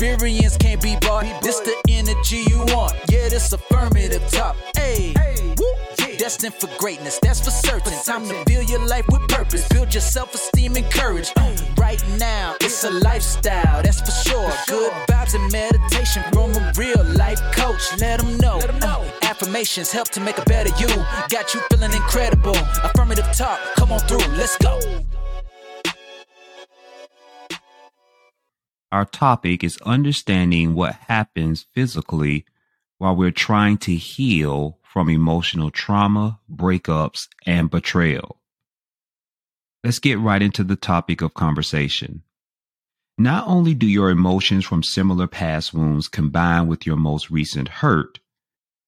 experience can't be bought. This the energy you want. Yeah, this affirmative talk. Hey, destined for greatness, that's for certain. Time to build your life with purpose. Build your self esteem and courage. Uh, right now, it's a lifestyle, that's for sure. Good vibes and meditation from a real life coach. Let them know. Uh, affirmations help to make a better you. Got you feeling incredible. Affirmative talk, come on through, let's go. Our topic is understanding what happens physically while we're trying to heal from emotional trauma, breakups, and betrayal. Let's get right into the topic of conversation. Not only do your emotions from similar past wounds combine with your most recent hurt,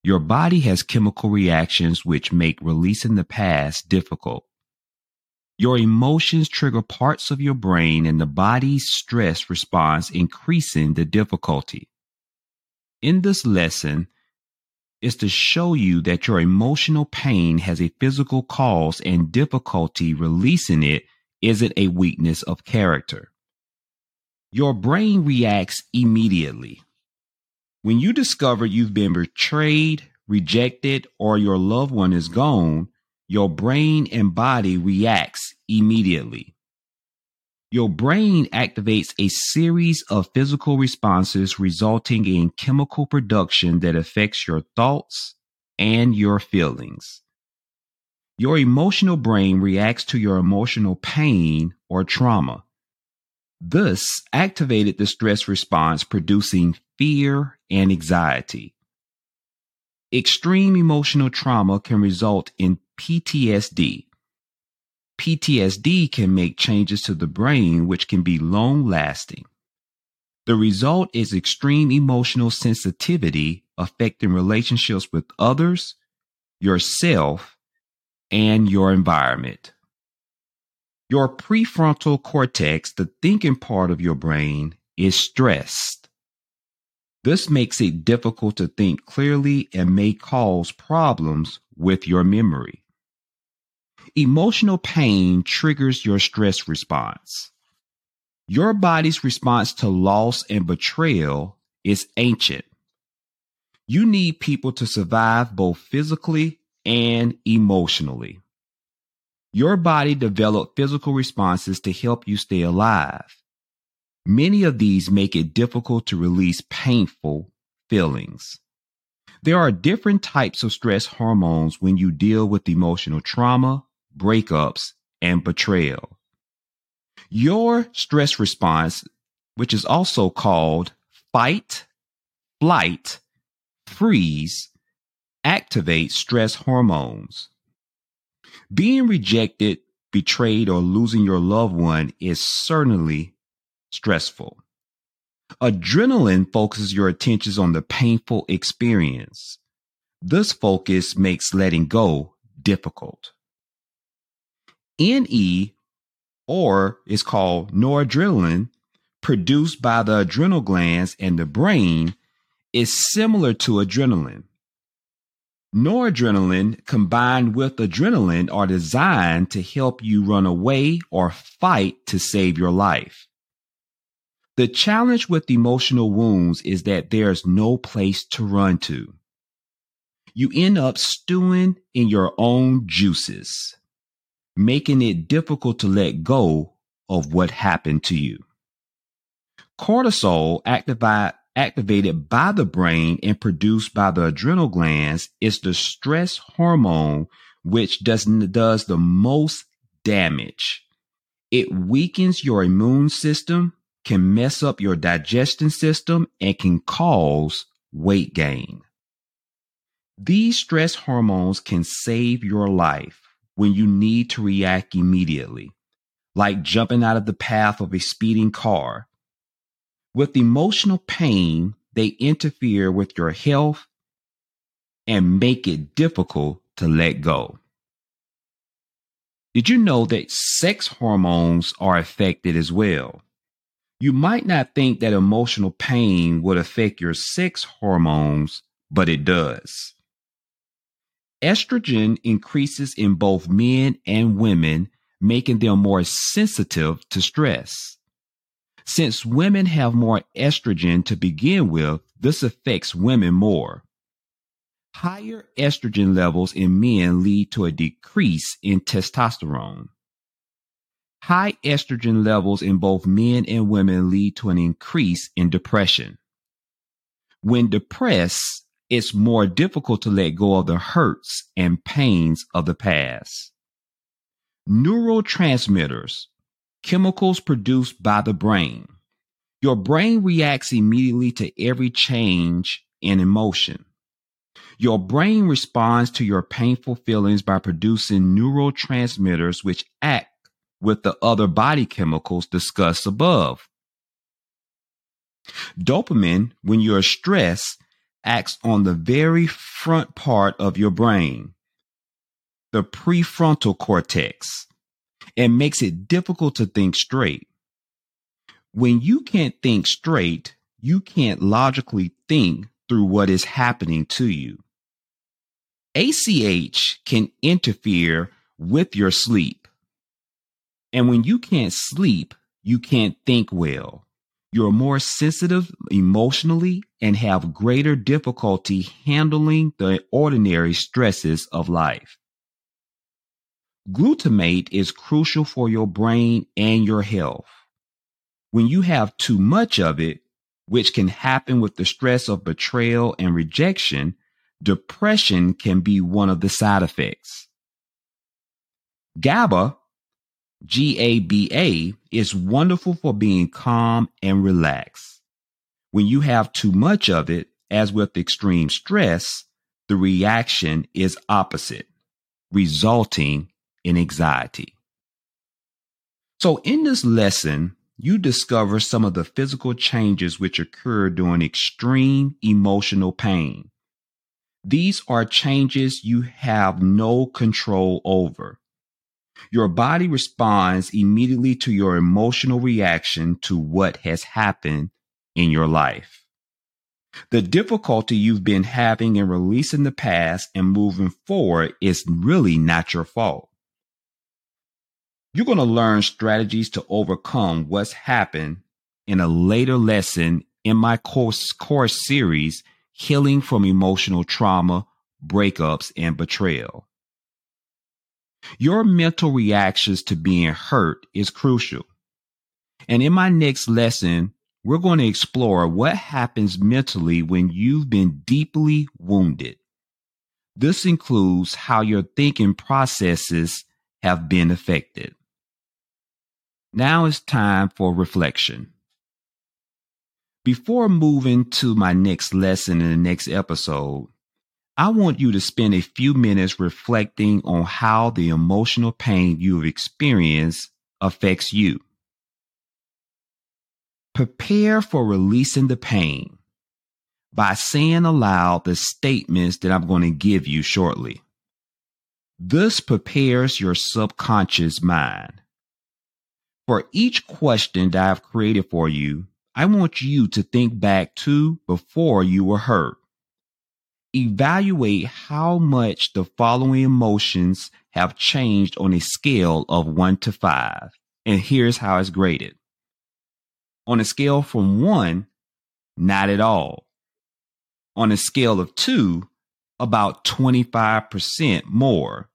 your body has chemical reactions which make releasing the past difficult. Your emotions trigger parts of your brain and the body's stress response, increasing the difficulty. In this lesson, is to show you that your emotional pain has a physical cause and difficulty releasing it isn't a weakness of character. Your brain reacts immediately. When you discover you've been betrayed, rejected, or your loved one is gone, your brain and body reacts immediately. Your brain activates a series of physical responses resulting in chemical production that affects your thoughts and your feelings. Your emotional brain reacts to your emotional pain or trauma. This activated the stress response, producing fear and anxiety. Extreme emotional trauma can result in PTSD, PTSD can make changes to the brain which can be long lasting. The result is extreme emotional sensitivity affecting relationships with others, yourself, and your environment. Your prefrontal cortex, the thinking part of your brain, is stressed. This makes it difficult to think clearly and may cause problems with your memory. Emotional pain triggers your stress response. Your body's response to loss and betrayal is ancient. You need people to survive both physically and emotionally. Your body developed physical responses to help you stay alive. Many of these make it difficult to release painful feelings. There are different types of stress hormones when you deal with emotional trauma, breakups, and betrayal. Your stress response, which is also called fight, flight, freeze, activates stress hormones. Being rejected, betrayed, or losing your loved one is certainly stressful. Adrenaline focuses your attentions on the painful experience. This focus makes letting go difficult. NE, or is called noradrenaline, produced by the adrenal glands and the brain, is similar to adrenaline. Noradrenaline combined with adrenaline are designed to help you run away or fight to save your life. The challenge with emotional wounds is that there's no place to run to. You end up stewing in your own juices making it difficult to let go of what happened to you. Cortisol activate, activated by the brain and produced by the adrenal glands is the stress hormone which does, does the most damage. It weakens your immune system, can mess up your digestion system, and can cause weight gain. These stress hormones can save your life when you need to react immediately, like jumping out of the path of a speeding car. With emotional pain, they interfere with your health and make it difficult to let go. Did you know that sex hormones are affected as well? You might not think that emotional pain would affect your sex hormones, but it does. Estrogen increases in both men and women, making them more sensitive to stress. Since women have more estrogen to begin with, this affects women more. Higher estrogen levels in men lead to a decrease in testosterone. High estrogen levels in both men and women lead to an increase in depression. When depressed, it's more difficult to let go of the hurts and pains of the past. Neurotransmitters, chemicals produced by the brain. Your brain reacts immediately to every change in emotion. Your brain responds to your painful feelings by producing neurotransmitters which act with the other body chemicals discussed above. Dopamine, when you're stressed, acts on the very front part of your brain, the prefrontal cortex, and makes it difficult to think straight. When you can't think straight, you can't logically think through what is happening to you. ACH can interfere with your sleep. And when you can't sleep, you can't think well. You're more sensitive emotionally and have greater difficulty handling the ordinary stresses of life. Glutamate is crucial for your brain and your health. When you have too much of it, which can happen with the stress of betrayal and rejection, depression can be one of the side effects. GABA, G A B A, is wonderful for being calm and relaxed. When you have too much of it, as with extreme stress, the reaction is opposite, resulting in anxiety. So, in this lesson, you discover some of the physical changes which occur during extreme emotional pain. These are changes you have no control over. Your body responds immediately to your emotional reaction to what has happened in your life. The difficulty you've been having in releasing the past and moving forward is really not your fault. You're going to learn strategies to overcome what's happened in a later lesson in my course, course series, Healing from Emotional Trauma, Breakups, and Betrayal. Your mental reactions to being hurt is crucial. And in my next lesson, we're going to explore what happens mentally when you've been deeply wounded. This includes how your thinking processes have been affected. Now it's time for reflection. Before moving to my next lesson in the next episode, I want you to spend a few minutes reflecting on how the emotional pain you've experienced affects you. Prepare for releasing the pain by saying aloud the statements that I'm going to give you shortly. This prepares your subconscious mind. For each question that I've created for you, I want you to think back to before you were hurt. Evaluate how much the following emotions have changed on a scale of one to five. And here's how it's graded. On a scale from one, not at all. On a scale of two, about 25% more.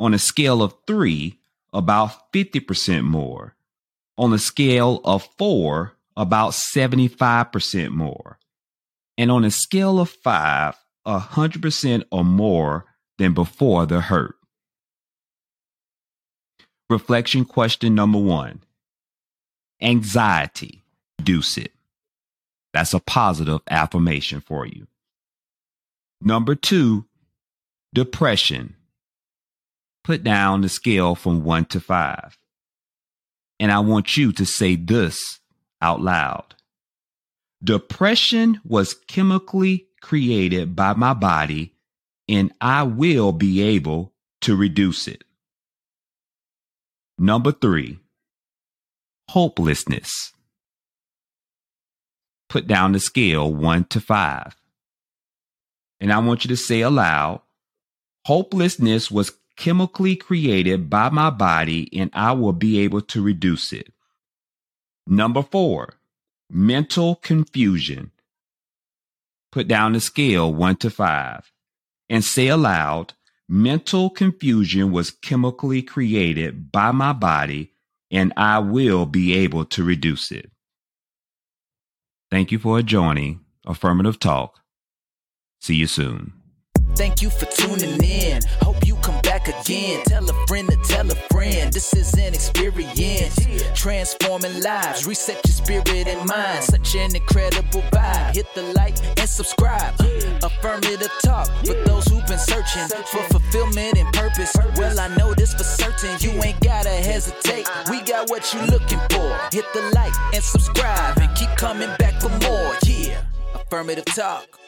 On a scale of three, about 50% more. On a scale of four, about 75% more. And on a scale of five, a 100% or more than before the hurt. Reflection question number one Anxiety, reduce it. That's a positive affirmation for you. Number two, depression, put down the scale from one to five. And I want you to say this out loud. Depression was chemically created by my body, and I will be able to reduce it. Number three, hopelessness. Put down the scale one to five. And I want you to say aloud, hopelessness was chemically created by my body and I will be able to reduce it. Number four, mental confusion. Put down the scale one to five and say aloud, mental confusion was chemically created by my body and I will be able to reduce it. Thank you for joining Affirmative Talk. See you soon. Thank you for tuning in. Hope you back again. Tell a friend to tell a friend. This is an experience. Transforming lives. Reset your spirit and mind. Such an incredible vibe. Hit the like and subscribe. Affirmative talk for those who've been searching for fulfillment and purpose. Well, I know this for certain. You ain't gotta hesitate. Uh-huh. We got what you looking for. Hit the like and subscribe and keep coming back for more. Yeah. Affirmative talk.